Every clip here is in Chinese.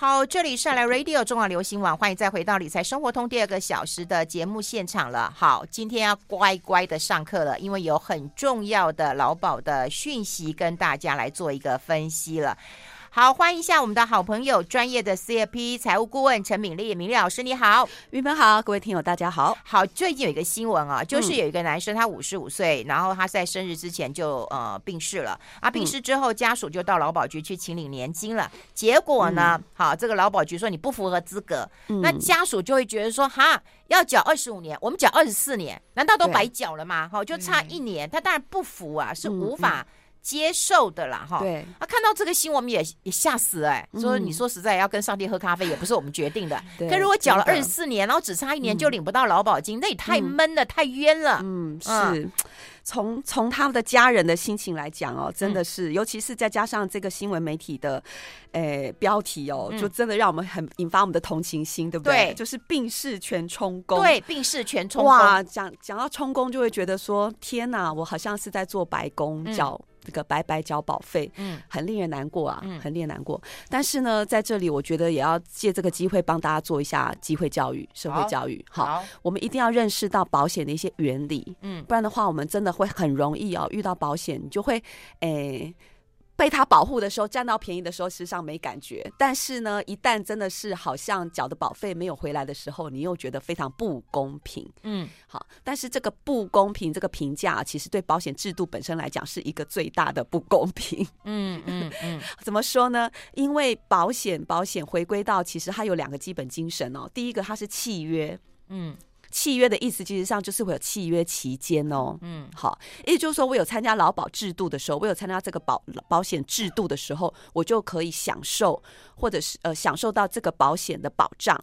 好，这里是来 Radio 中广流行网，欢迎再回到理财生活通第二个小时的节目现场了。好，今天要乖乖的上课了，因为有很重要的劳保的讯息跟大家来做一个分析了。好，欢迎一下我们的好朋友，专业的 CFP 财务顾问陈敏丽，敏丽老师你好，云鹏好，各位听友大家好。好，最近有一个新闻啊，就是有一个男生他五十五岁，然后他在生日之前就呃病逝了，啊，病逝之后家属就到劳保局去请领年金了，结果呢，嗯、好，这个劳保局说你不符合资格，嗯、那家属就会觉得说哈，要缴二十五年，我们缴二十四年，难道都白缴了吗？好，就差一年，他当然不服啊，是无法。接受的啦，哈。对。啊，看到这个新闻，我们也也吓死了，哎，说你说实在要跟上帝喝咖啡，也不是我们决定的。对。可如果缴了二十四年，然后只差一年就领不到劳保金，那也太闷了，太冤了。嗯，是。从从他们的家人的心情来讲哦，真的是，尤其是再加上这个新闻媒体的，诶标题哦，就真的让我们很引发我们的同情心，对不对？就是病逝全充公。对，病逝全充公。哇，讲讲到充公，就会觉得说，天哪，我好像是在做白宫，缴。这个白白交保费，嗯，很令人难过啊，嗯、很令人难过。但是呢，在这里，我觉得也要借这个机会帮大家做一下机会教育、社会教育。好，好，我们一定要认识到保险的一些原理，嗯，不然的话，我们真的会很容易哦，遇到保险，你就会，诶。被他保护的时候，占到便宜的时候，实际上没感觉。但是呢，一旦真的是好像缴的保费没有回来的时候，你又觉得非常不公平。嗯，好。但是这个不公平，这个评价，其实对保险制度本身来讲，是一个最大的不公平。嗯嗯嗯。怎么说呢？因为保险，保险回归到其实它有两个基本精神哦。第一个，它是契约。嗯。契约的意思，其实上就是会有契约期间哦。嗯，好，也就是说，我有参加劳保制度的时候，我有参加这个保保险制度的时候，我就可以享受，或者是呃享受到这个保险的保障。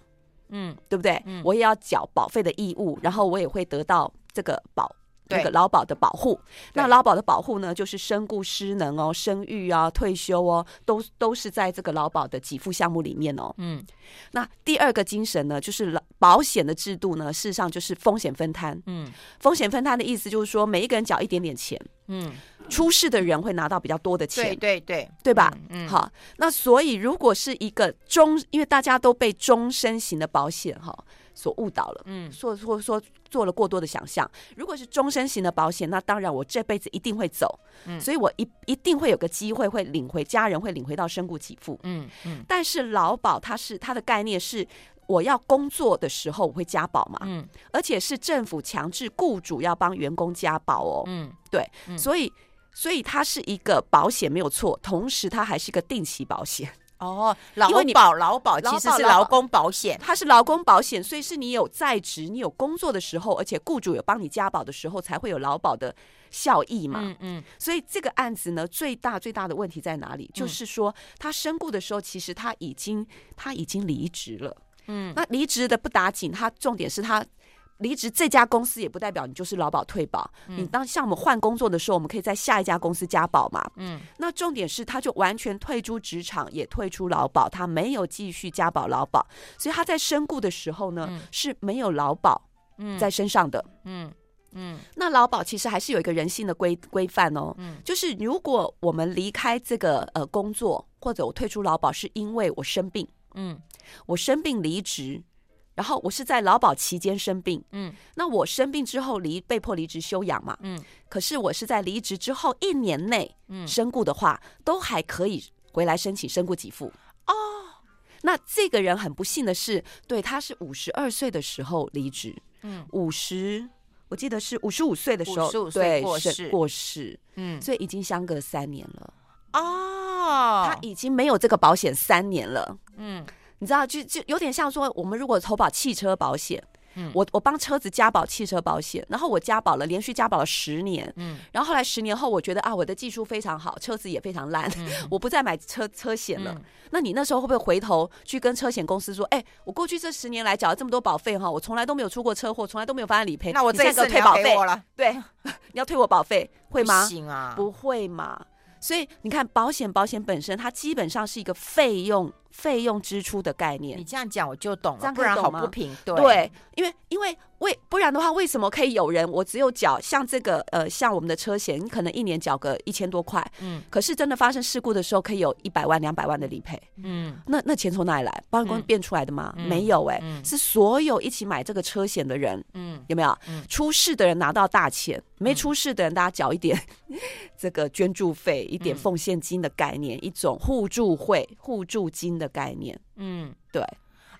嗯，对不对？嗯，我也要缴保费的义务，然后我也会得到这个保。那个劳保的保护，那劳保的保护呢，就是身故失能哦、生育啊、退休哦，都都是在这个劳保的给付项目里面哦。嗯，那第二个精神呢，就是劳保险的制度呢，事实上就是风险分摊。嗯，风险分摊的意思就是说，每一个人缴一点点钱，嗯，出事的人会拿到比较多的钱。对对对，对吧？嗯，好，那所以如果是一个终，因为大家都被终身型的保险哈。所误导了，嗯，说说说做了过多的想象。如果是终身型的保险，那当然我这辈子一定会走，嗯，所以我一一定会有个机会会领回家人会领回到身故给付，嗯嗯。但是劳保它是它的概念是我要工作的时候我会加保嘛，嗯，而且是政府强制雇主要帮员工加保哦，嗯，对，所以所以它是一个保险没有错，同时它还是一个定期保险。哦，劳保劳保其实是劳工保险，它是劳工保险，所以是你有在职、你有工作的时候，而且雇主有帮你加保的时候，才会有劳保的效益嘛。嗯嗯。所以这个案子呢，最大最大的问题在哪里？就是说，他身故的时候，其实他已经他已经离职了。嗯。那离职的不打紧，他重点是他。离职这家公司也不代表你就是劳保退保，嗯、你当像我们换工作的时候，我们可以在下一家公司加保嘛。嗯，那重点是他就完全退出职场，也退出劳保，他没有继续加保劳保，所以他在身故的时候呢、嗯、是没有劳保在身上的。嗯。嗯，那劳保其实还是有一个人性的规规范哦。嗯，就是如果我们离开这个呃工作，或者我退出劳保是因为我生病，嗯，我生病离职。然后我是在劳保期间生病，嗯，那我生病之后离被迫离职休养嘛，嗯，可是我是在离职之后一年内，嗯，身故的话，都还可以回来申请身故给付。哦。那这个人很不幸的是，对，他是五十二岁的时候离职，嗯，五十，我记得是五十五岁的时候，对，过世。过世，嗯，所以已经相隔三年了。哦，他已经没有这个保险三年了，嗯。你知道，就就有点像说，我们如果投保汽车保险，嗯，我我帮车子加保汽车保险，然后我加保了，连续加保了十年，嗯，然后后来十年后，我觉得啊，我的技术非常好，车子也非常烂，嗯、我不再买车车险了。嗯、那你那时候会不会回头去跟车险公司说，哎，我过去这十年来缴了这么多保费哈，我从来都没有出过车祸，从来都没有发生理赔，那我这次退保费了，对，你要退我保费，会吗？不行啊，不会嘛。所以你看，保险保险本身它基本上是一个费用费用支出的概念。你这样讲我就懂了，这样不然好不平。对，对，因为因为为不然的话，为什么可以有人我只有缴像这个呃像我们的车险，你可能一年缴个一千多块，嗯，可是真的发生事故的时候，可以有一百万两百万的理赔，嗯，那那钱从哪里来？保险公司变出来的吗？嗯、没有、欸，哎、嗯，是所有一起买这个车险的人，嗯，有没有？嗯、出事的人拿到大钱，没出事的人大家缴一点 这个捐助费，一点奉献金的概念，嗯、一种互助会互助金的概念，嗯，对。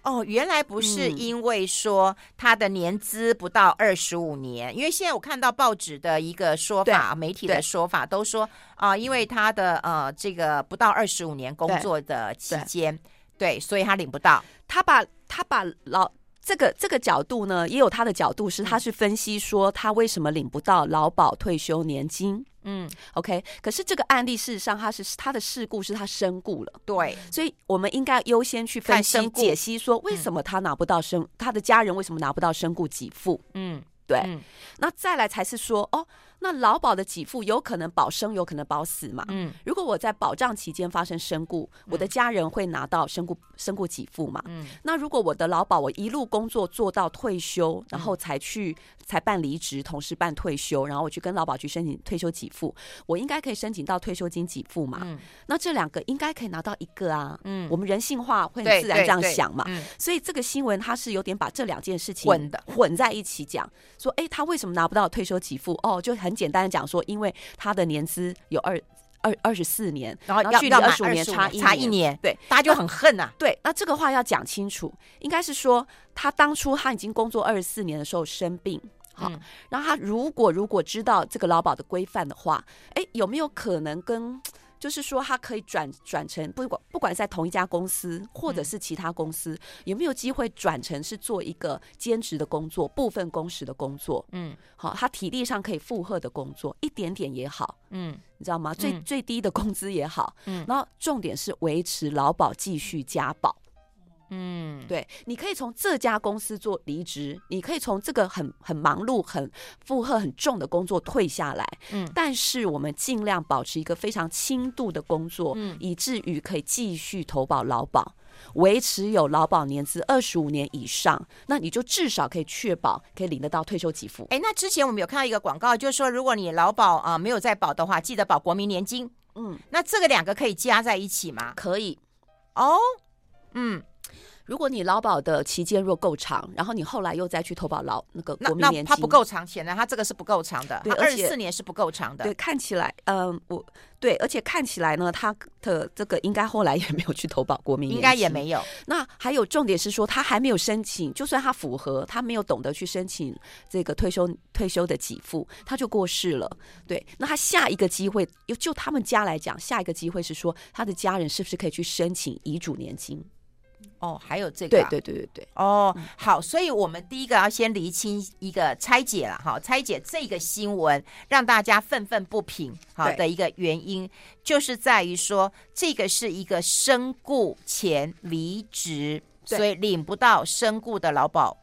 哦，原来不是因为说他的年资不到二十五年，嗯、因为现在我看到报纸的一个说法，媒体的说法都说啊、呃，因为他的呃这个不到二十五年工作的期间，对，对，所以他领不到。他把他把老这个这个角度呢，也有他的角度是，他是分析说他为什么领不到劳保退休年金。嗯，OK，可是这个案例事实上，他是他的事故是他身故了，对，所以我们应该优先去分析解析，说为什么他拿不到身，嗯、他的家人为什么拿不到身故给付？嗯，对，嗯、那再来才是说哦。那劳保的给付有可能保生，有可能保死嘛？嗯，如果我在保障期间发生身故，嗯、我的家人会拿到身故身故给付嘛？嗯，那如果我的劳保我一路工作做到退休，然后才去、嗯、才办离职，同时办退休，然后我去跟劳保局申请退休给付，我应该可以申请到退休金给付嘛？嗯，那这两个应该可以拿到一个啊？嗯，我们人性化会很自然这样想嘛？嗯，所以这个新闻它是有点把这两件事情混的混在一起讲，说哎，他为什么拿不到退休给付？哦，就很。简单的讲说，因为他的年资有二二二十四年，然后距离二十五年差一差一年，对，大家就很恨呐、啊。对，那这个话要讲清楚，应该是说他当初他已经工作二十四年的时候生病，好，嗯、然后他如果如果知道这个劳保的规范的话，哎，有没有可能跟？就是说，他可以转转成不管不管在同一家公司，或者是其他公司，嗯、有没有机会转成是做一个兼职的工作，部分工时的工作？嗯，好，他体力上可以负荷的工作，一点点也好。嗯，你知道吗？最、嗯、最低的工资也好。嗯，然后重点是维持劳保继续加保。嗯，对，你可以从这家公司做离职，你可以从这个很很忙碌、很负荷很重的工作退下来。嗯，但是我们尽量保持一个非常轻度的工作，嗯，以至于可以继续投保劳保，维持有劳保年资二十五年以上，那你就至少可以确保可以领得到退休给付。哎，那之前我们有看到一个广告，就是说如果你劳保啊、呃、没有在保的话，记得保国民年金。嗯，那这个两个可以加在一起吗？可以。哦，嗯。如果你劳保的期间若够长，然后你后来又再去投保劳那个国民年金，那他不够长，显然他这个是不够长的，对，二十四年是不够长的。对，看起来，嗯，我对，而且看起来呢，他的这个应该后来也没有去投保国民年金，应该也没有。那还有重点是说，他还没有申请，就算他符合，他没有懂得去申请这个退休退休的给付，他就过世了。对，那他下一个机会，就他们家来讲，下一个机会是说，他的家人是不是可以去申请遗嘱年金？哦，还有这个、啊，对对对对对。哦，好，所以我们第一个要先厘清一个拆解了哈，拆解这个新闻让大家愤愤不平好的一个原因，就是在于说这个是一个身故前离职，所以领不到身故的劳保。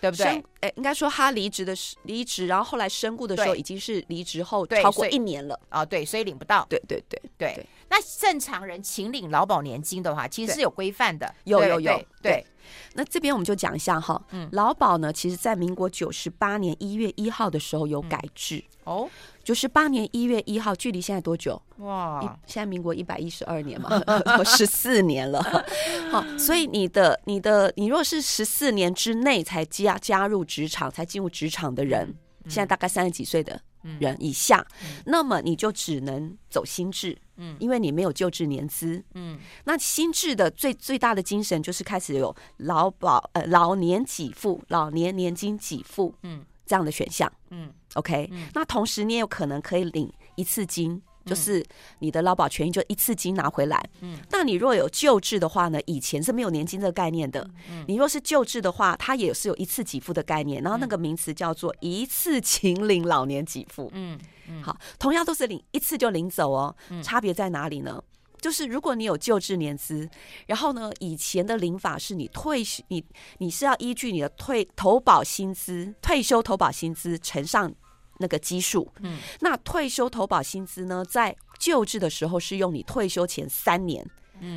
对不对？哎，应该说他离职的是离职，然后后来身故的时候已经是离职后超过一年了啊，对，所以领不到。对对对对。对那正常人请领劳保年金的话，其实是有规范的，有有有。对，对。那这边我们就讲一下哈，嗯，劳保呢，其实在民国九十八年一月一号的时候有改制、嗯、哦。九十八年一月一号，距离现在多久？哇，现在民国一百一十二年嘛，十四年了。好，所以你的、你的、你若是十四年之内才加加入职场、才进入职场的人，嗯、现在大概三十几岁的人以下，嗯、那么你就只能走新制，嗯，因为你没有救治年资，嗯，那新制的最最大的精神就是开始有劳保呃老年给付、老年年金给付，嗯，这样的选项，嗯。OK，、嗯、那同时你也有可能可以领一次金，嗯、就是你的劳保权益就一次金拿回来。嗯，那你若有旧制的话呢？以前是没有年金这个概念的。嗯，你若是旧制的话，它也是有一次给付的概念，然后那个名词叫做一次请领老年给付。嗯嗯，好，同样都是领一次就领走哦。嗯、差别在哪里呢？就是如果你有旧制年资，然后呢，以前的领法是你退休，你你是要依据你的退投保薪资、退休投保薪资乘上那个基数。嗯那退休投保薪资呢，在旧制的时候是用你退休前三年，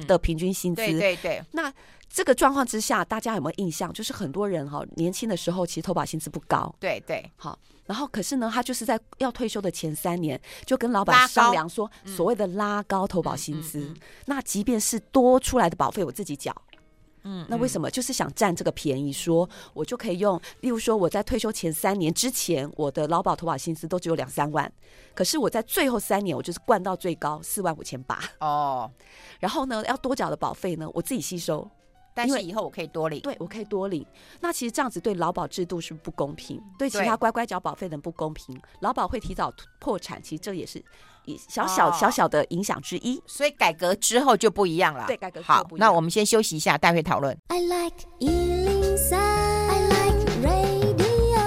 的平均薪资。对对对。那这个状况之下，大家有没有印象？就是很多人哈，年轻的时候其实投保薪资不高。对对。好，然后可是呢，他就是在要退休的前三年，就跟老板商量说，所谓的拉高投保薪资。嗯、那即便是多出来的保费，我自己缴。嗯，那为什么？就是想占这个便宜，说我就可以用，例如说我在退休前三年之前，我的劳保投保薪资都只有两三万，可是我在最后三年，我就是灌到最高四万五千八哦。然后呢，要多缴的保费呢，我自己吸收，但是以后我可以多领，对我可以多领。那其实这样子对劳保制度是不，是不公平，对其他乖乖缴保费的人不公平，劳保会提早破产，其实这也是。小小小小的影响之一，哦，所以改革之后就不一样了。对，改革之后不一样。好，那我们先休息一下，待会讨论。I like 103, I like radio。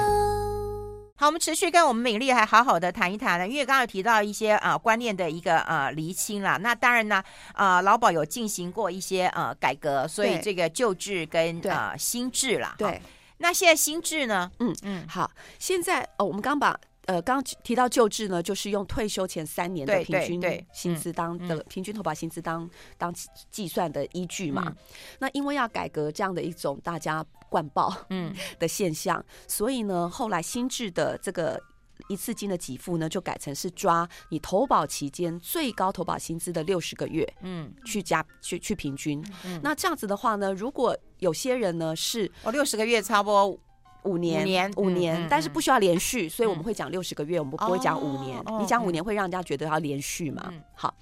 好，我们持续跟我们美丽还好好的谈一谈呢，因为刚刚有提到一些啊、呃、观念的一个呃厘清啦。那当然呢，啊、呃、劳保有进行过一些呃改革，所以这个旧制跟呃新制啦。对，那现在新制呢？嗯嗯，好，现在哦，我们刚把。呃，刚刚提到旧制呢，就是用退休前三年的平均薪资当的平均投保薪资当当计算的依据嘛。嗯、那因为要改革这样的一种大家惯报嗯 的现象，嗯、所以呢，后来新制的这个一次金的给付呢，就改成是抓你投保期间最高投保薪资的六十个月，嗯，去加去去平均。嗯、那这样子的话呢，如果有些人呢是哦六十个月差不多。五年，五年，五年，但是不需要连续，所以我们会讲六十个月，我们不会讲五年。你讲五年会让人家觉得要连续嘛？好。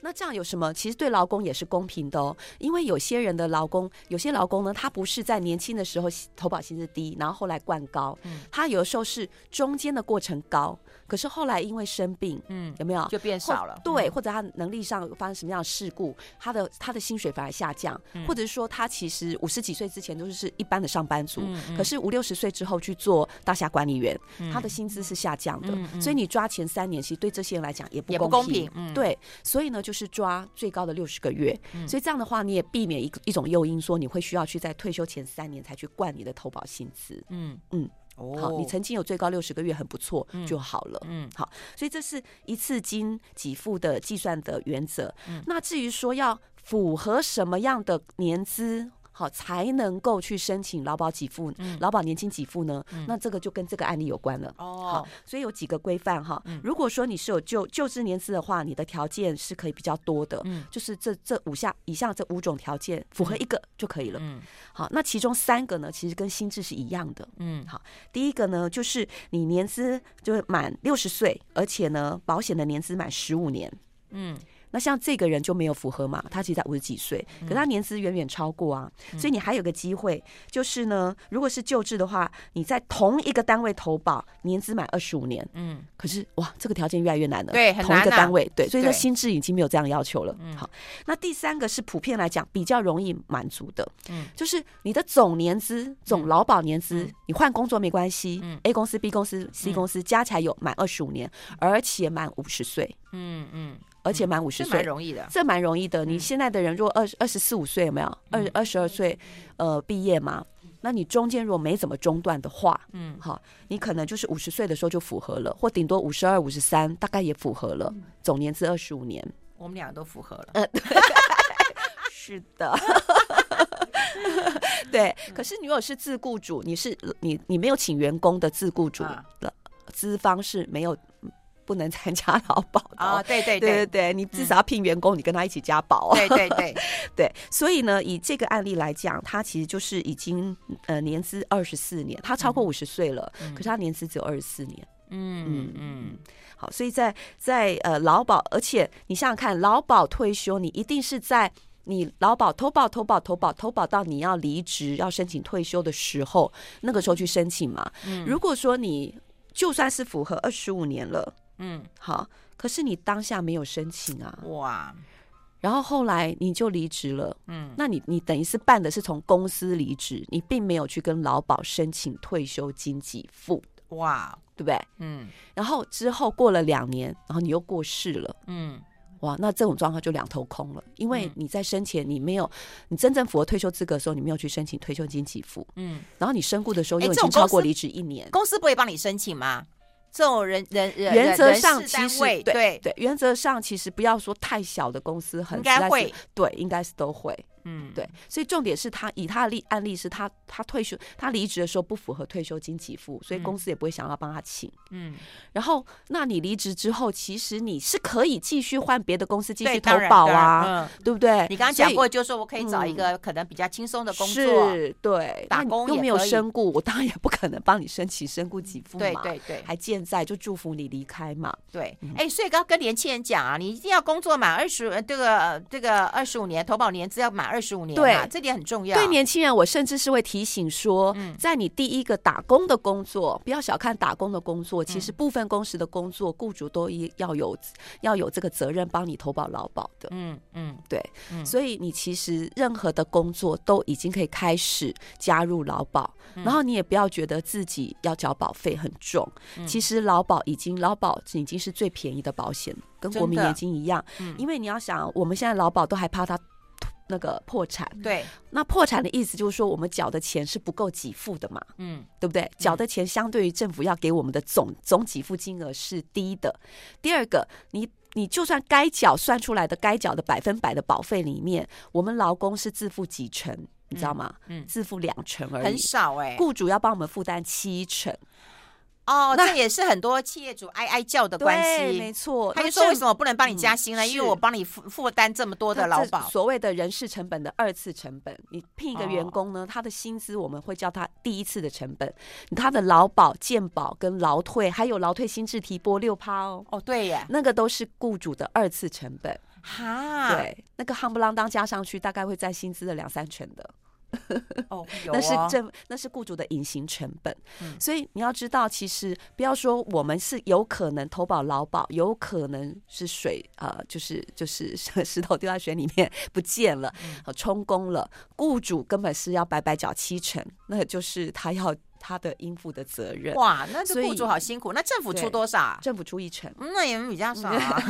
那这样有什么？其实对劳工也是公平的哦，因为有些人的劳工，有些劳工呢，他不是在年轻的时候投保薪资低，然后后来灌高，嗯，他有的时候是中间的过程高，可是后来因为生病，嗯，有没有？就变少了？对，或者他能力上发生什么样的事故，他的他的薪水反而下降，或者是说他其实五十几岁之前都是一般的上班族，可是五六十岁之后去做大厦管理员，他的薪资是下降的，所以你抓前三年，其实对这些人来讲也不公平，公平，对，所以呢。就是抓最高的六十个月，嗯、所以这样的话，你也避免一一种诱因，说你会需要去在退休前三年才去灌你的投保薪资。嗯嗯，哦、好，你曾经有最高六十个月很不错就好了。嗯，好，所以这是一次金给付的计算的原则。嗯、那至于说要符合什么样的年资？好，才能够去申请劳保给付，嗯、劳保年金给付呢？嗯、那这个就跟这个案例有关了。哦，好，所以有几个规范哈。嗯、如果说你是有就就职年资的话，你的条件是可以比较多的。嗯，就是这这五项以上这五种条件符合一个就可以了。嗯，好，那其中三个呢，其实跟新制是一样的。嗯，好，第一个呢，就是你年资就是满六十岁，而且呢，保险的年资满十五年。嗯。那像这个人就没有符合嘛？他其实在五十几岁，可他年资远远超过啊，嗯、所以你还有个机会，就是呢，如果是旧制的话，你在同一个单位投保，年资满二十五年，嗯，可是哇，这个条件越来越难了，对，很难、啊、同一个单位，对，所以说新制已经没有这样要求了。嗯，好，那第三个是普遍来讲比较容易满足的，嗯，就是你的总年资、总劳保年资，嗯、你换工作没关系，嗯，A 公司、B 公司、C 公司加起来有满二十五年，而且满五十岁，嗯嗯。而且满五十岁，蛮容易的。这蛮容易的。你现在的人，如果二二十四五岁，有没有二二十二岁，呃，毕业嘛？那你中间如果没怎么中断的话，嗯，好，你可能就是五十岁的时候就符合了，或顶多五十二、五十三，大概也符合了。总年资二十五年，我们俩都符合了。是的，对。可是你如果是自雇主，你是你你没有请员工的自雇主的资方是没有。不能参加劳保啊！对对对对对，你至少要聘员工，你跟他一起加保啊！对对对 对，所以呢，以这个案例来讲，他其实就是已经呃年资二十四年，他超过五十岁了，可是他年资只有二十四年。嗯嗯嗯，好，所以在在呃劳保，而且你想想看，劳保退休，你一定是在你劳保投保投保投保投保到你要离职要申请退休的时候，那个时候去申请嘛。嗯，如果说你就算是符合二十五年了。嗯，好，可是你当下没有申请啊，哇，然后后来你就离职了，嗯，那你你等于是办的是从公司离职，你并没有去跟劳保申请退休金给付，哇，对不对？嗯，然后之后过了两年，然后你又过世了，嗯，哇，那这种状况就两头空了，因为你在生前你没有，你真正符合退休资格的时候，你没有去申请退休金给付，嗯，然后你身故的时候又已经超过离职一年，公司不会帮你申请吗？这种人人人原则上其实对对对，原则上其实不要说太小的公司很，应该会对，应该是都会。嗯，对，所以重点是他以他的例案例是他他退休他离职的时候不符合退休金给付，所以公司也不会想要帮他请。嗯，然后那你离职之后，其实你是可以继续换别的公司继续投保啊，对不对？你刚？刚讲过，就是说我可以找一个可能比较轻松的工作，是，对，打工又没有身故，我当然也不可能帮你申请身故给付嘛，对对对，还健在就祝福你离开嘛，对，哎，所以刚刚跟年轻人讲啊，你一定要工作满二十这个这个二十五年投保年资要满二十五年，对。这点很重要。对年轻人，我甚至是会提醒说，在你第一个打工的工作，不要小看打工的工作，其实部分工时的工作，雇主都一要有要有这个责任帮你投保劳保的。嗯嗯，对。所以你其实任何的工作都已经可以开始加入劳保，然后你也不要觉得自己要缴保费很重。其实劳保已经劳保已经是最便宜的保险，跟国民年金一样。因为你要想，我们现在劳保都还怕他。那个破产，对，那破产的意思就是说，我们缴的钱是不够给付的嘛，嗯，对不对？缴的钱相对于政府要给我们的总总给付金额是低的。第二个，你你就算该缴算出来的该缴的百分百的保费里面，我们劳工是自付几成，你知道吗？嗯，自付两成而已，很少哎，雇主要帮我们负担七成。哦，那这也是很多企业主哀哀叫的关系，没错。他就说为什么不能帮你加薪呢？因为我帮你负负担这么多的劳保，所谓的人事成本的二次成本。你聘一个员工呢，他的薪资我们会叫他第一次的成本，他的劳保、健保跟劳退，还有劳退薪制提拨六趴哦。哦，对耶，那个都是雇主的二次成本。哈，对，那个夯不啷当加上去，大概会占薪资的两三成的。哦，那是政，那是雇主的隐形成本。嗯，所以你要知道，其实不要说我们是有可能投保劳保，有可能是水啊，呃，就是就是 石头丢在水里面不见了，充公了，雇主根本是要白白缴七成，那就是他要。他的应负的责任哇，那这雇主好辛苦。那政府出多少？政府出一成，那也比较少啊。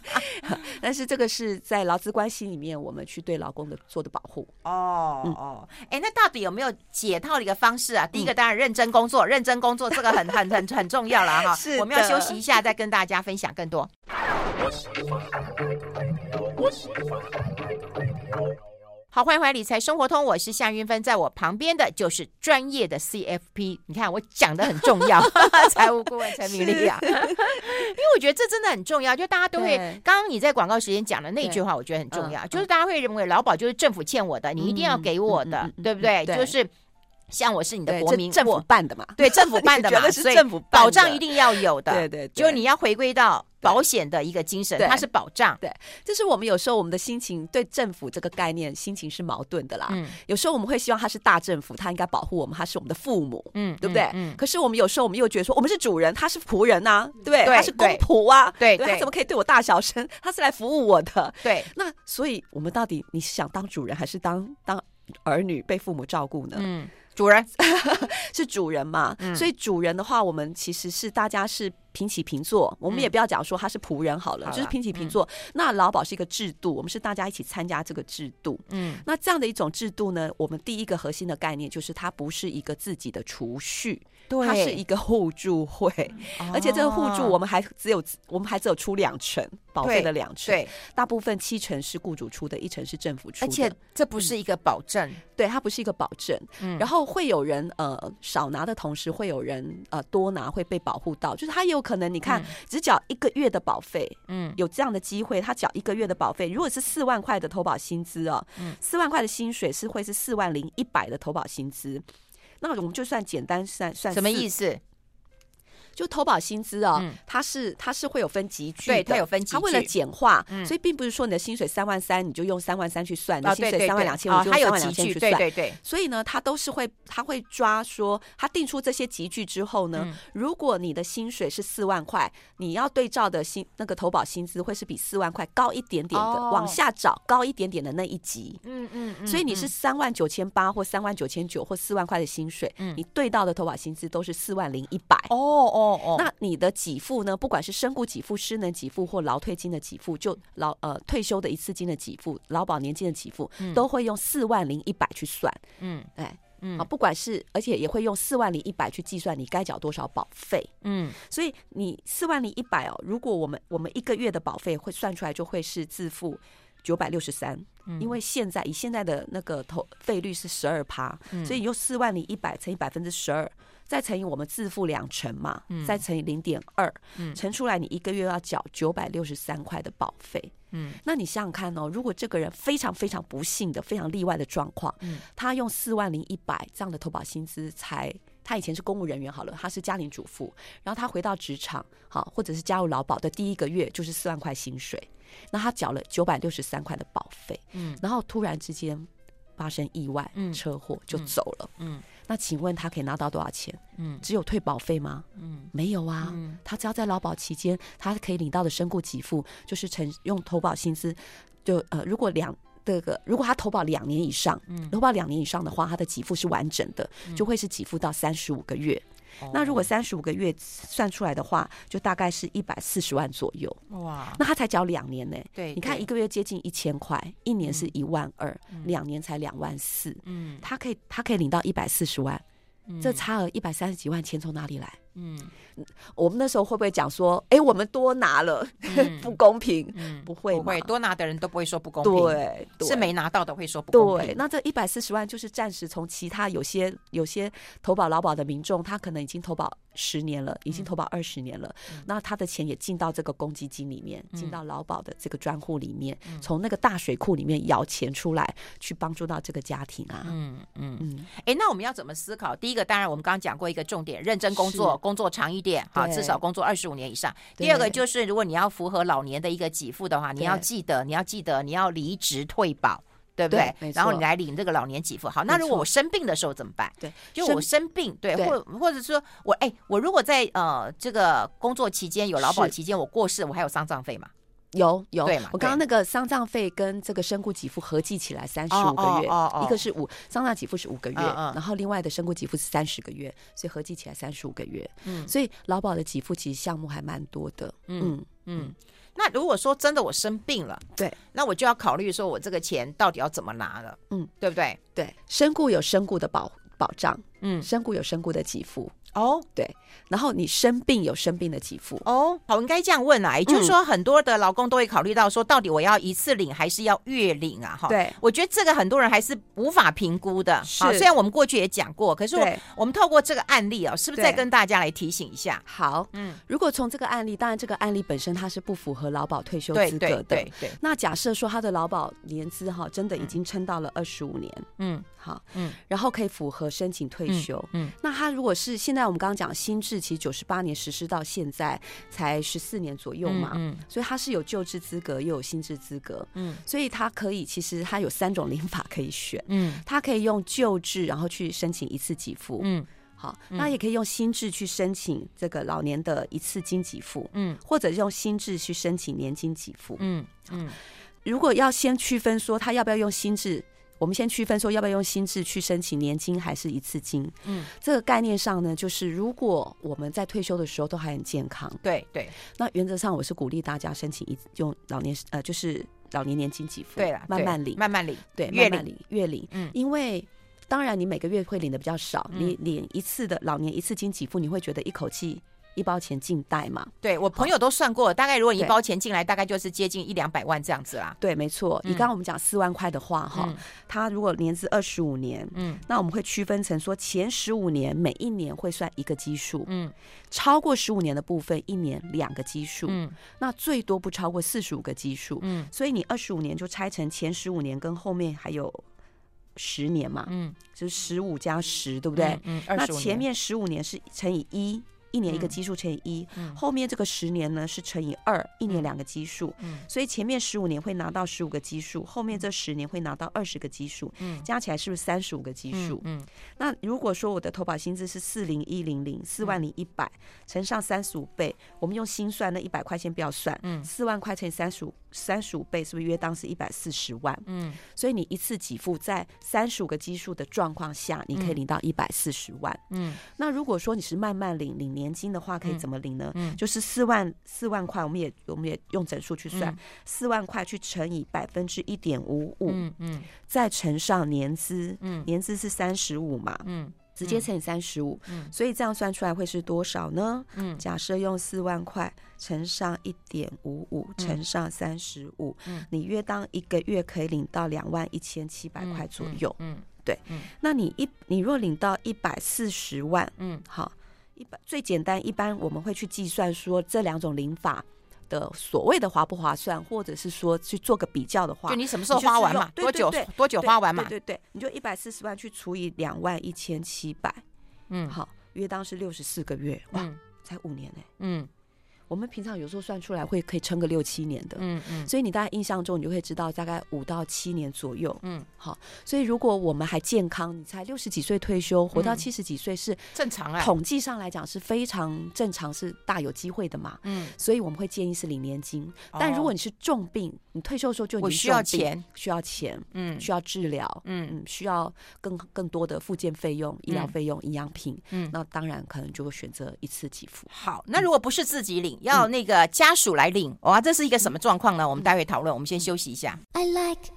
但是这个是在劳资关系里面，我们去对劳工的做的保护。哦哦，哎，那到底有没有解套的一个方式啊？第一个当然认真工作，认真工作这个很 很很很重要了哈。是，我们要休息一下，再跟大家分享更多。好，欢迎回来理财生活通，我是夏云芬，在我旁边的就是专业的 CFP。你看我讲的很重要，财务顾问陈明丽啊，因为我觉得这真的很重要，就大家都会，刚刚你在广告时间讲的那句话，我觉得很重要，就是大家会认为劳保就是政府欠我的，你一定要给我的，对不对？就是像我是你的国民，政府办的嘛，对，政府办的嘛，所以保障一定要有的，对对，就是你要回归到。保险的一个精神，它是保障。对，就是我们有时候我们的心情对政府这个概念心情是矛盾的啦。嗯，有时候我们会希望他是大政府，他应该保护我们，他是我们的父母，嗯，对不对？嗯。可是我们有时候我们又觉得说，我们是主人，他是仆人呐，对，他是公仆啊，对，他怎么可以对我大小声？他是来服务我的。对。那所以，我们到底你是想当主人，还是当当儿女被父母照顾呢？嗯。主人 是主人嘛，嗯、所以主人的话，我们其实是大家是平起平坐，嗯、我们也不要讲说他是仆人好了，就是平起平坐。嗯、那劳保是一个制度，我们是大家一起参加这个制度。嗯，那这样的一种制度呢，我们第一个核心的概念就是它不是一个自己的储蓄。对它是一个互助会，哦、而且这个互助我们还只有我们还只有出两成保费的两成，对，大部分七成是雇主出的，一成是政府出的，而且这不是一个保证，嗯、对，它不是一个保证。嗯，然后会有人呃少拿的同时，会有人呃多拿会被保护到，就是他也有可能你看、嗯、只缴一个月的保费，嗯，有这样的机会，他缴一个月的保费，如果是四万块的投保薪资啊，嗯，四万块的薪水是会是四万零一百的投保薪资。那我们就算简单算算什么意思？就投保薪资啊，它是它是会有分级距，对，它有分级距。它为了简化，所以并不是说你的薪水三万三，你就用三万三去算；你的薪水三万两千，五就用三万两千去算。对对对。所以呢，它都是会，它会抓说，它定出这些集距之后呢，如果你的薪水是四万块，你要对照的薪那个投保薪资会是比四万块高一点点的，往下找高一点点的那一级。嗯嗯。所以你是三万九千八或三万九千九或四万块的薪水，你对到的投保薪资都是四万零一百。哦哦。哦哦，那你的给付呢？不管是身故给付、失能给付或劳退金的给付，就劳呃退休的一次金的给付、劳保年金的给付，嗯、都会用四万零一百去算。嗯，哎。嗯，啊，不管是而且也会用四万零一百去计算你该缴多少保费，嗯，所以你四万零一百哦，如果我们我们一个月的保费会算出来就会是自付九百六十三，因为现在以现在的那个投费率是十二趴，所以你用四万零一百乘以百分之十二。再乘以我们自付两成嘛，嗯、再乘以零点二，乘出来你一个月要缴九百六十三块的保费。嗯，那你想想看哦，如果这个人非常非常不幸的、非常例外的状况，嗯，他用四万零一百这样的投保薪资才，他以前是公务人员好了，他是家庭主妇，然后他回到职场，好，或者是加入劳保的第一个月就是四万块薪水，那他缴了九百六十三块的保费，嗯，然后突然之间发生意外，嗯，车祸就走了，嗯。嗯那请问他可以拿到多少钱？嗯，只有退保费吗？嗯，没有啊。嗯，他只要在劳保期间，他可以领到的身故给付，就是成用投保薪资，就呃，如果两这个，如果他投保两年以上，嗯，投保两年以上的话，他的给付是完整的，就会是给付到三十五个月。那如果三十五个月算出来的话，就大概是一百四十万左右。哇，那他才缴两年呢？对，你看一个月接近一千块，一年是一万二，两年才两万四。嗯，他可以他可以领到一百四十万，这差额一百三十几万，钱从哪里来？嗯，我们那时候会不会讲说，哎，我们多拿了，不公平？嗯，不会，不会，多拿的人都不会说不公平。对，是没拿到的会说不公平。对，那这一百四十万就是暂时从其他有些有些投保劳保的民众，他可能已经投保十年了，已经投保二十年了，那他的钱也进到这个公积金里面，进到劳保的这个专户里面，从那个大水库里面舀钱出来，去帮助到这个家庭啊。嗯嗯嗯。哎，那我们要怎么思考？第一个，当然我们刚刚讲过一个重点，认真工作。工作长一点，好，至少工作二十五年以上。第二个就是，如果你要符合老年的一个给付的话，你要记得，你要记得，你要离职退保，对不对？然后你来领这个老年给付。好，那如果我生病的时候怎么办？对，就我生病，对，或或者说我哎，我如果在呃这个工作期间有劳保期间我过世，我还有丧葬费吗？有有，我刚刚那个丧葬费跟这个身故给付合计起来三十五个月，一个是五丧葬给付是五个月，然后另外的身故给付是三十个月，所以合计起来三十五个月。嗯，所以劳保的给付其实项目还蛮多的。嗯嗯，那如果说真的我生病了，对，那我就要考虑说我这个钱到底要怎么拿了。嗯，对不对？对，身故有身故的保保障，嗯，身故有身故的给付。哦，对，然后你生病有生病的给付哦，好，应该这样问啊，也就是说，很多的劳工都会考虑到说，到底我要一次领还是要月领啊？哈，对，我觉得这个很多人还是无法评估的。好，虽然我们过去也讲过，可是我我们透过这个案例啊，是不是再跟大家来提醒一下？好，嗯，如果从这个案例，当然这个案例本身它是不符合劳保退休资格的，对对。那假设说他的劳保年资哈，真的已经撑到了二十五年，嗯，好，嗯，然后可以符合申请退休，嗯，那他如果是现在。那我们刚刚讲新制，其实九十八年实施到现在才十四年左右嘛，嗯，所以它是有旧制资格又有新制资格，嗯，所以它可以其实它有三种领法可以选，嗯，他可以用旧制然后去申请一次给付，嗯，好，那也可以用新制去申请这个老年的一次金给付，嗯，或者用新制去申请年金给付，嗯嗯，如果要先区分说他要不要用新制。我们先区分说，要不要用新制去申请年金还是一次金？嗯，这个概念上呢，就是如果我们在退休的时候都还很健康，对对，那原则上我是鼓励大家申请一用老年呃，就是老年年金给付，对了，慢慢领，慢慢领，对，慢慢领，月领，嗯，因为当然你每个月会领的比较少，你领一次的老年一次金给付，你会觉得一口气。一包钱进袋嘛？对，我朋友都算过，大概如果你一包钱进来，大概就是接近一两百万这样子啦。对，没错。你刚刚我们讲四万块的话，哈，他如果年资二十五年，嗯，那我们会区分成说前十五年每一年会算一个基数，嗯，超过十五年的部分一年两个基数，嗯，那最多不超过四十五个基数，嗯，所以你二十五年就拆成前十五年跟后面还有十年嘛，嗯，就是十五加十，对不对？嗯，那前面十五年是乘以一。一年一个基数乘以一，嗯，后面这个十年呢是乘以二，一年两个基数，嗯，所以前面十五年会拿到十五个基数，后面这十年会拿到二十个基数，嗯，加起来是不是三十五个基数？嗯，那如果说我的投保薪资是四零一零零四万零一百乘上三十五倍，我们用心算，那一百块钱不要算，嗯，四万块乘以三十五，三十五倍是不是约当是一百四十万？嗯，所以你一次给付在三十五个基数的状况下，你可以领到一百四十万，嗯，那如果说你是慢慢领领。年金的话，可以怎么领呢？嗯，就是四万四万块，我们也我们也用整数去算，四、嗯、万块去乘以百分之一点五五，嗯嗯，再乘上年资，嗯，年资是三十五嘛，嗯。直接乘以三十五，所以这样算出来会是多少呢？嗯，假设用四万块乘上一点五五乘上三十五，你约当一个月可以领到两万一千七百块左右。对。嗯，那你一你若领到一百四十万，嗯，好，一百最简单，一般我们会去计算说这两种领法。的所谓的划不划算，或者是说去做个比较的话，就你什么时候花完嘛？多久多久花完嘛？对对对，你就一百四十万去除以两万一千七百，嗯，好，约当是六十四个月，哇，才五年呢，嗯。我们平常有时候算出来会可以撑个六七年的，嗯嗯，所以你大概印象中你就会知道大概五到七年左右，嗯，好，所以如果我们还健康，你才六十几岁退休，活到七十几岁是正常啊，统计上来讲是非常正常，是大有机会的嘛，嗯，所以我们会建议是领年金，但如果你是重病，你退休的时候就已经需要钱，需要钱，嗯，需要治疗，嗯。嗯，需要更更多的复健费用、医疗费用、营养品，嗯，那当然可能就会选择一次给付。好，那如果不是自己领。要那个家属来领哇，这是一个什么状况呢？我们待会讨论。我们先休息一下。I like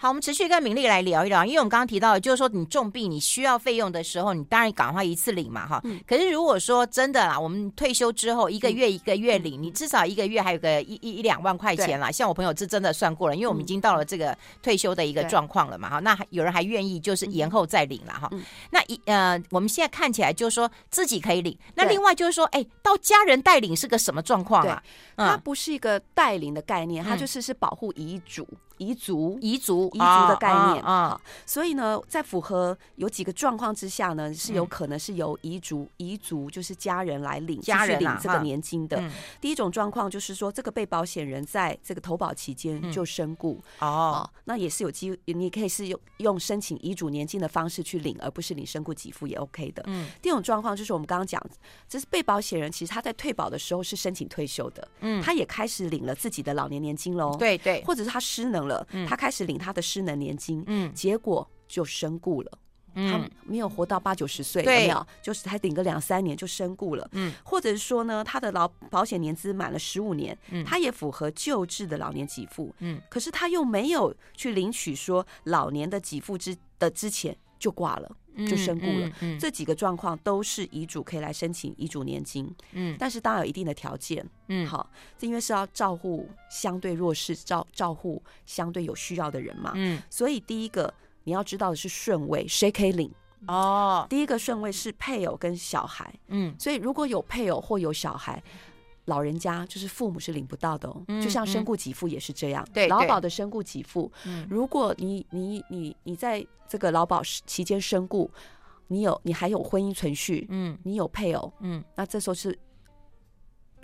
好，我们持续跟敏丽来聊一聊，因为我们刚刚提到，就是说你重病你需要费用的时候，你当然赶快一次领嘛，哈。可是如果说真的啦，我们退休之后一个月一个月领，你至少一个月还有个一一一两万块钱啦。像我朋友是真的算过了，因为我们已经到了这个退休的一个状况了嘛，哈。那有人还愿意就是延后再领了哈。那一呃，我们现在看起来就是说自己可以领，那另外就是说，哎，到家人代领是个什么状况啊？它不是一个代领的概念，它就是是保护遗嘱。遗嘱、遗嘱、遗嘱的概念。啊，所以呢，在符合有几个状况之下呢，是有可能是由遗族、遗族就是家人来领，家人领这个年金的。第一种状况就是说，这个被保险人在这个投保期间就身故。哦，那也是有机会，你可以是用用申请遗嘱年金的方式去领，而不是领身故给付也 OK 的。嗯，第二种状况就是我们刚刚讲，这是被保险人其实他在退保的时候是申请退休的，嗯，他也开始领了自己的老年年金喽，对对，或者是他失能。了，他开始领他的失能年金，嗯，结果就身故了，嗯，他没有活到八九十岁，有没有？就是他领个两三年就身故了，嗯，或者是说呢，他的劳保险年资满了十五年，嗯，他也符合旧制的老年给付，嗯，可是他又没有去领取说老年的给付之的之前就挂了。就身故了，嗯这几个状况都是遗嘱可以来申请遗嘱年金，嗯，但是当然有一定的条件，嗯，好，这因为是要照顾相对弱势，照照顾相对有需要的人嘛，嗯，所以第一个你要知道的是顺位，谁可以领哦？第一个顺位是配偶跟小孩，嗯，所以如果有配偶或有小孩。老人家就是父母是领不到的哦，就像身故给付也是这样。对，劳保的身故给付，如果你你你你在这个劳保期间身故，你有你还有婚姻存续，嗯，你有配偶，嗯，那这时候是。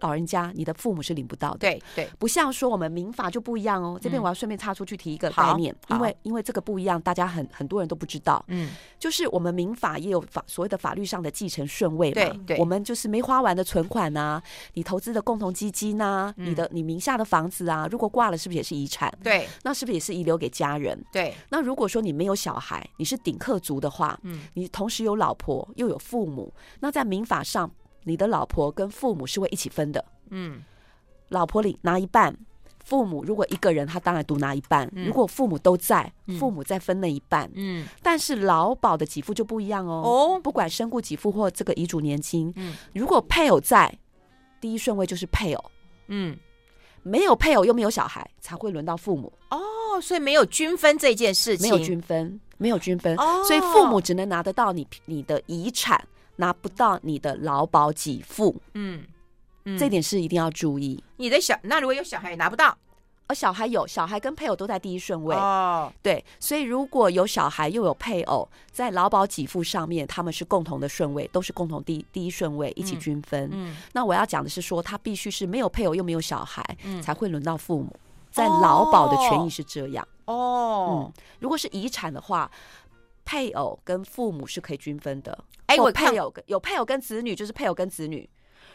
老人家，你的父母是领不到的。对对，不像说我们民法就不一样哦。这边我要顺便插出去提一个概念，因为因为这个不一样，大家很很多人都不知道。嗯，就是我们民法也有法所谓的法律上的继承顺位嘛。对对，我们就是没花完的存款呐，你投资的共同基金呐，你的你名下的房子啊，如果挂了，是不是也是遗产？对，那是不是也是遗留给家人？对，那如果说你没有小孩，你是顶客族的话，嗯，你同时有老婆又有父母，那在民法上。你的老婆跟父母是会一起分的，嗯，老婆领拿一半，父母如果一个人，他当然独拿一半。如果父母都在，父母再分那一半，嗯。但是劳保的给付就不一样哦，哦，不管身故给付或这个遗嘱年金，嗯，如果配偶在，第一顺位就是配偶，嗯，没有配偶又没有小孩，才会轮到父母。哦，所以没有均分这件事情，没有均分，没有均分，哦，所以父母只能拿得到你你的遗产。拿不到你的劳保给付，嗯，嗯，这点是一定要注意。你的小那如果有小孩也拿不到，而小孩有小孩跟配偶都在第一顺位哦，对，所以如果有小孩又有配偶，在劳保给付上面他们是共同的顺位，都是共同第第一顺位一起均分。嗯，嗯，那我要讲的是说，他必须是没有配偶又没有小孩，嗯，才会轮到父母，在劳保的权益是这样哦。嗯，如果是遗产的话。配偶跟父母是可以均分的。哎，我配偶跟有配偶跟子女，就是配偶跟子女。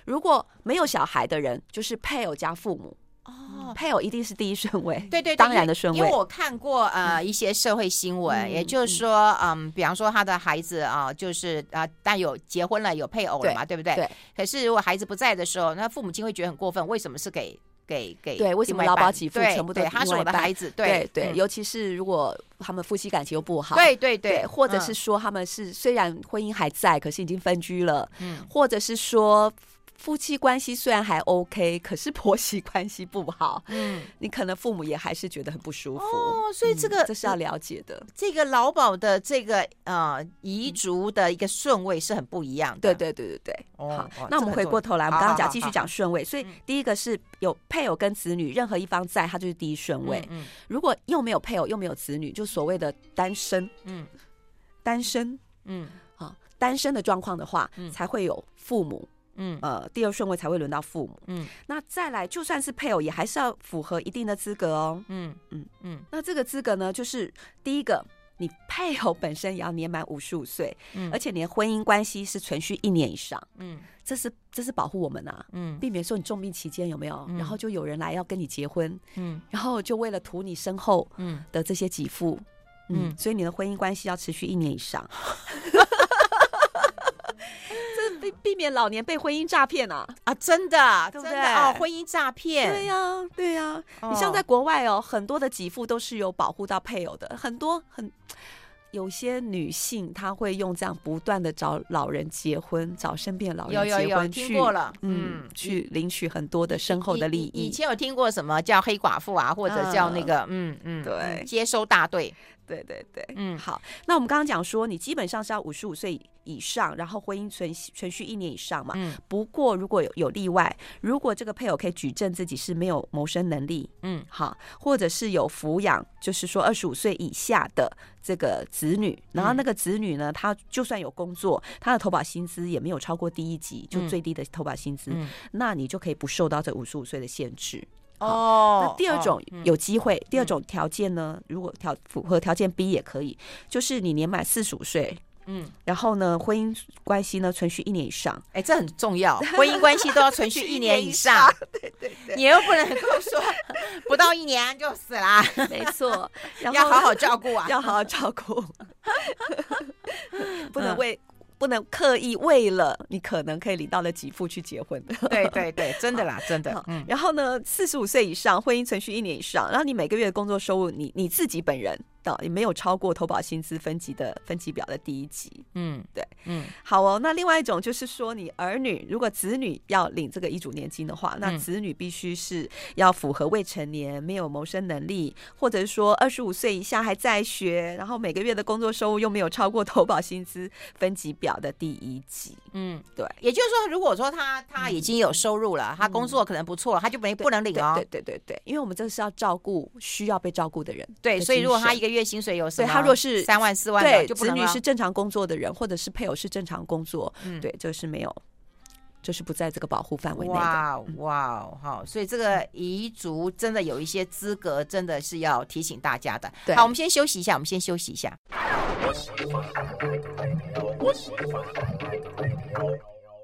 如果没有小孩的人，就是配偶加父母。哦，配偶一定是第一顺位，对对，当然的顺位。因为我看过呃一些社会新闻，也就是说，嗯，比方说他的孩子啊，就是啊，但有结婚了，有配偶了嘛，对不对？对。可是如果孩子不在的时候，那父母亲会觉得很过分，为什么是给给给？对，为什么劳保给付全部都他是我的孩子？对对，尤其是如果他们夫妻感情又不好，对对对，或者是说他们是虽然婚姻还在，可是已经分居了，嗯，或者是说。夫妻关系虽然还 OK，可是婆媳关系不好，嗯，你可能父母也还是觉得很不舒服哦。所以这个、嗯、这是要了解的。这个劳保的这个呃遗嘱的一个顺位是很不一样的。对对对对对。哦，好，那我们回过头来，我们刚刚讲继续讲顺位。所以第一个是有配偶跟子女，任何一方在，他就是第一顺位。嗯，如果又没有配偶又没有子女，就所谓的单身，嗯，单身，嗯，啊，单身的状况的话，才会有父母。嗯，呃，第二顺位才会轮到父母。嗯，那再来，就算是配偶，也还是要符合一定的资格哦。嗯嗯。嗯。那这个资格呢，就是第一个，你配偶本身也要年满五十五岁，嗯，而且你的婚姻关系是存续一年以上。嗯，这是这是保护我们呐，嗯，避免说你重病期间有没有，然后就有人来要跟你结婚，嗯，然后就为了图你身后嗯。的这些给付，嗯，所以你的婚姻关系要持续一年以上。避免老年被婚姻诈骗啊啊！真的，对不对？哦，婚姻诈骗，对呀，对呀。你像在国外哦，很多的给付都是有保护到配偶的，很多很有些女性她会用这样不断的找老人结婚，找身边老人结婚，听过了，嗯，去领取很多的身后的利益。以前有听过什么叫黑寡妇啊，或者叫那个，嗯嗯，对，接收大队。对对对，嗯，好，那我们刚刚讲说，你基本上是要五十五岁以上，然后婚姻存存续一年以上嘛。嗯。不过如果有有例外，如果这个配偶可以举证自己是没有谋生能力，嗯，好，或者是有抚养，就是说二十五岁以下的这个子女，然后那个子女呢，他就算有工作，他的投保薪资也没有超过第一级，就最低的投保薪资，嗯，那你就可以不受到这五十五岁的限制。哦，那第二种有机会，哦嗯、第二种条件呢？如果条符合条件 B 也可以，就是你年满四十五岁，嗯，然后呢，婚姻关系呢存续一年以上，哎，这很重要，婚姻关系都要存续一年以上，对对对，你又不能够说不到一年就死啦，没错，然 后要好好照顾啊，要好好照顾，不能为。不能刻意为了你可能可以领到的给付去结婚的。对对对，真的啦，真的。嗯，然后呢，四十五岁以上，婚姻存续一年以上，然后你每个月的工作收入，你你自己本人。也没有超过投保薪资分级的分级表的第一级。嗯，对，嗯，好哦。那另外一种就是说，你儿女如果子女要领这个遗嘱年金的话，那子女必须是要符合未成年、没有谋生能力，或者是说二十五岁以下还在学，然后每个月的工作收入又没有超过投保薪资分级表的第一级。嗯，对。也就是说，如果说他他已经有收入了，他工作可能不错，他就没不能领哦。对对对对，因为我们这是要照顾需要被照顾的人。对，所以如果他一个月。薪水有，所以他若是三万四万，对，子女是正常工作的人，或者是配偶是正常工作，嗯，对，这是没有，就是不在这个保护范围内。哇哇，好，所以这个彝族真的有一些资格，真的是要提醒大家的。好，我们先休息一下，我们先休息一下。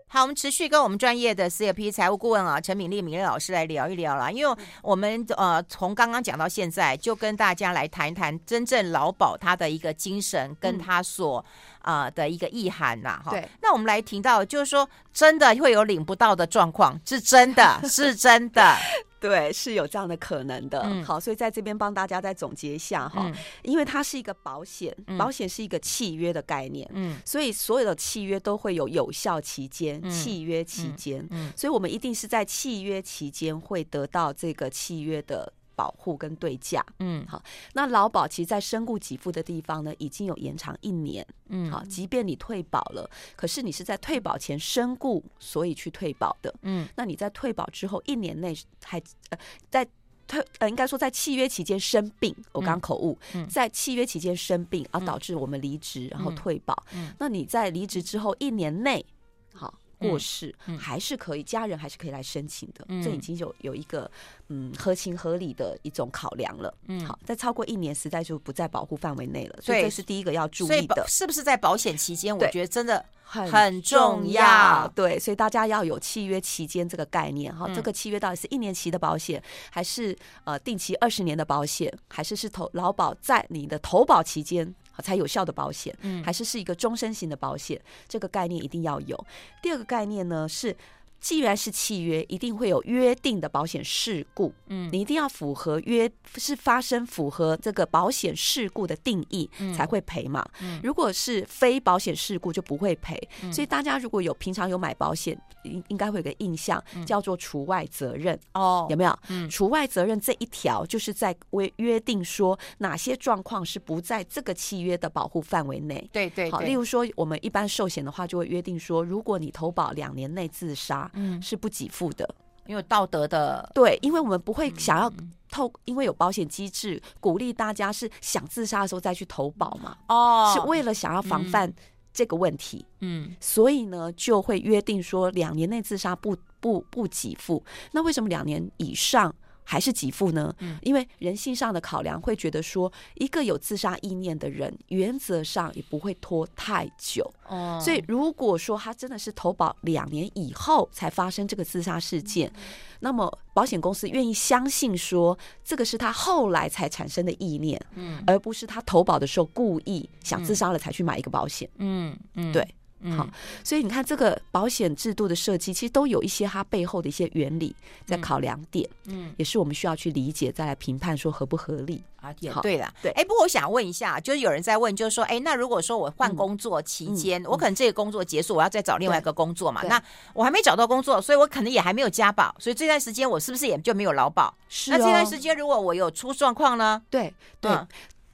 好，我们持续跟我们专业的 CFP 财务顾问啊，陈敏丽敏丽老师来聊一聊啦。因为我们呃从刚刚讲到现在，就跟大家来谈一谈真正劳保它的一个精神，跟它所啊、呃、的一个意涵呐。哈，对。那我们来听到，就是说真的会有领不到的状况，是真的，是真的。对，是有这样的可能的。嗯、好，所以在这边帮大家再总结一下哈，嗯、因为它是一个保险，保险是一个契约的概念，嗯，所以所有的契约都会有有效期间，嗯、契约期间，嗯，嗯，所以我们一定是在契约期间会得到这个契约的。保护跟对价，嗯，好，那劳保其实，在身故给付的地方呢，已经有延长一年，嗯，好，即便你退保了，可是你是在退保前身故，所以去退保的，嗯，那你在退保之后一年内还呃在退呃应该说在契约期间生病，我刚口误，嗯，在契约期间生病而导致我们离职，然后退保，嗯，那你在离职之后一年内，好。过世，还是可以，家人还是可以来申请的。这已经有有一个嗯合情合理的一种考量了。嗯，好，在超过一年，实在就不在保护范围内了。所以这是第一个要注意的。是不是在保险期间？我觉得真的很重要。对，所以大家要有契约期间这个概念哈。这个契约到底是一年期的保险，还是呃定期二十年的保险，还是是投劳保在你的投保期间？才有效的保险，还是是一个终身型的保险，这个概念一定要有。第二个概念呢是。既然是契约，一定会有约定的保险事故。嗯，你一定要符合约是发生符合这个保险事故的定义才会赔嘛。嗯，如果是非保险事故就不会赔。所以大家如果有平常有买保险，应应该会有个印象叫做除外责任哦，有没有？嗯，除外责任这一条就是在约约定说哪些状况是不在这个契约的保护范围内。对对，好，例如说我们一般寿险的话，就会约定说，如果你投保两年内自杀。嗯，是不给付的，因为道德的对，因为我们不会想要透，因为有保险机制鼓励大家是想自杀的时候再去投保嘛，哦，是为了想要防范这个问题，嗯，所以呢就会约定说两年内自杀不不不给付，那为什么两年以上？还是给付呢？因为人性上的考量会觉得说，一个有自杀意念的人，原则上也不会拖太久。哦，所以如果说他真的是投保两年以后才发生这个自杀事件，那么保险公司愿意相信说，这个是他后来才产生的意念，嗯，而不是他投保的时候故意想自杀了才去买一个保险。嗯嗯，对。好，所以你看这个保险制度的设计，其实都有一些它背后的一些原理在考量点，嗯，也是我们需要去理解，再来评判说合不合理啊。也对了，对，哎，不过我想问一下，就是有人在问，就是说，哎，那如果说我换工作期间，我可能这个工作结束，我要再找另外一个工作嘛？那我还没找到工作，所以我可能也还没有加保，所以这段时间我是不是也就没有劳保？是。那这段时间如果我有出状况呢？对对。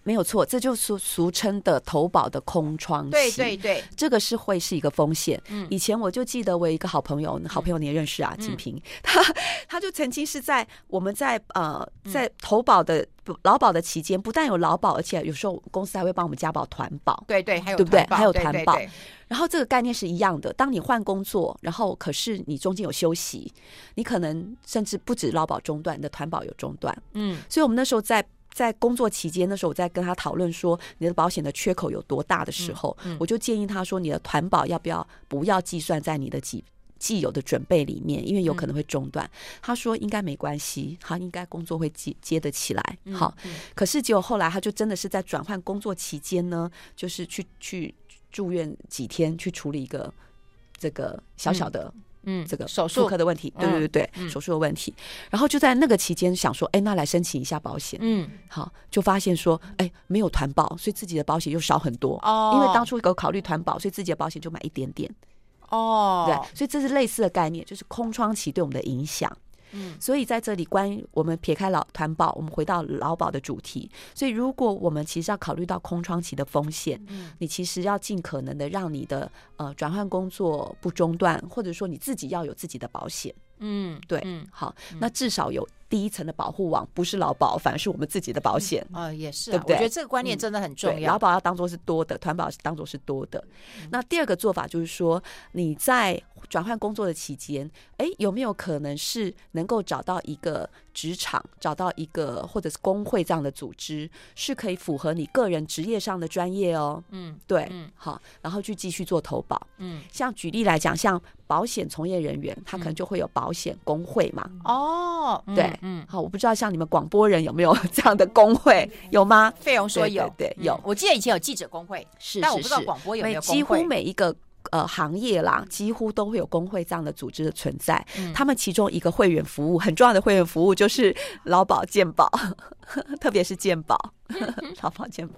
没有错，这就是俗俗称的投保的空窗期。对对对，这个是会是一个风险。嗯，以前我就记得我一个好朋友，好朋友你也认识啊，金平，他他就曾经是在我们在呃在投保的劳保的期间，不但有劳保，而且有时候公司还会帮我们加保团保。对对，还有对不对？还有团保。然后这个概念是一样的。当你换工作，然后可是你中间有休息，你可能甚至不止劳保中断，你的团保有中断。嗯，所以我们那时候在。在工作期间，那时候我在跟他讨论说你的保险的缺口有多大的时候，我就建议他说，你的团保要不要不要计算在你的既既有的准备里面，因为有可能会中断。他说应该没关系，他应该工作会接接得起来。好，可是结果后来他就真的是在转换工作期间呢，就是去去住院几天去处理一个这个小小的。嗯，这个手术科的问题，对对对对，嗯、手术的问题。然后就在那个期间想说，哎，那来申请一下保险。嗯，好，就发现说，哎，没有团保，所以自己的保险又少很多。哦，因为当初有考虑团保，所以自己的保险就买一点点。哦，对，所以这是类似的概念，就是空窗期对我们的影响。嗯，所以在这里，关于我们撇开老团保，我们回到劳保的主题。所以，如果我们其实要考虑到空窗期的风险，嗯，你其实要尽可能的让你的呃转换工作不中断，或者说你自己要有自己的保险。嗯，对，嗯，好，那至少有第一层的保护网，不是劳保，反而是我们自己的保险。啊，也是，对不对？我觉得这个观念真的很重要。劳保要当做是多的，团保是当做是多的。那第二个做法就是说，你在转换工作的期间，哎，有没有可能是能够找到一个职场，找到一个或者是工会这样的组织，是可以符合你个人职业上的专业哦？嗯，对，嗯，好，然后去继续做投保。嗯，像举例来讲，像。保险从业人员，他可能就会有保险工会嘛？哦，对，嗯，好，我不知道像你们广播人有没有这样的工会，有吗？费用说有，对，有。我记得以前有记者工会，是，但我不知道广播有没有。几乎每一个呃行业啦，几乎都会有工会这样的组织的存在。他们其中一个会员服务很重要的会员服务就是劳保健保，特别是健保。劳保健保，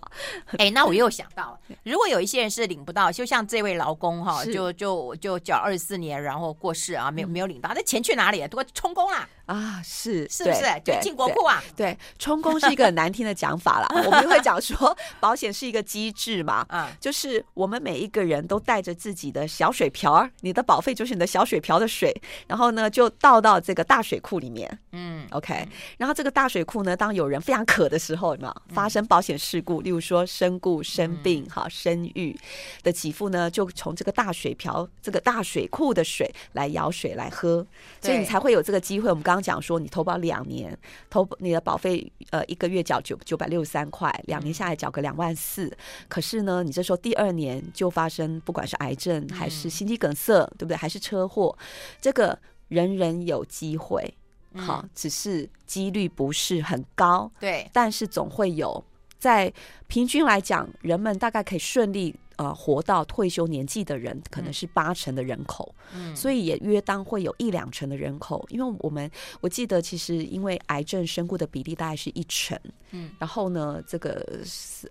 哎，那我又想到，如果有一些人是领不到，就像这位劳工哈，就就就缴二十四年，然后过世啊，没有没有领到，那钱去哪里？都充公啦？啊，是是不是？就进国库啊？对，充公是一个很难听的讲法啦。我们会讲说，保险是一个机制嘛，啊，就是我们每一个人都带着自己的小水瓢，你的保费就是你的小水瓢的水，然后呢就倒到这个大水库里面，嗯，OK，然后这个大水库呢，当有人非常渴的时候，有没有发生保险事故？例如说身故、生病、哈生育的给付呢，就从这个大水瓢、这个大水库的水来舀水来喝，所以你才会有这个机会。我们刚刚讲说，你投保两年，投你的保费呃一个月缴九九百六十三块，两年下来缴个两万四。可是呢，你这时候第二年就发生，不管是癌症还是心肌梗塞，对不对？还是车祸，这个人人有机会。好，只是几率不是很高，对，但是总会有。在平均来讲，人们大概可以顺利呃活到退休年纪的人，可能是八成的人口，嗯，所以也约当会有一两成的人口，因为我们我记得其实因为癌症身故的比例大概是一成，嗯，然后呢，这个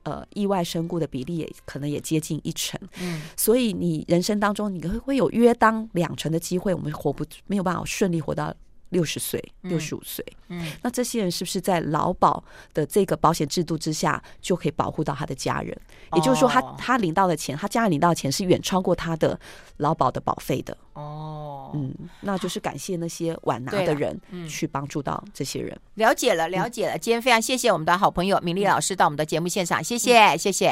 呃意外身故的比例也可能也接近一成，嗯，所以你人生当中你会会有约当两成的机会，我们活不没有办法顺利活到。六十岁、六十五岁，嗯，那这些人是不是在劳保的这个保险制度之下，就可以保护到他的家人？也就是说他，他他领到的钱，他家人领到的钱是远超过他的劳保的保费的。哦，嗯，那就是感谢那些晚拿的人，去帮助到这些人。了解了，了解了。今天非常谢谢我们的好朋友敏丽老师到我们的节目现场，谢谢，谢谢。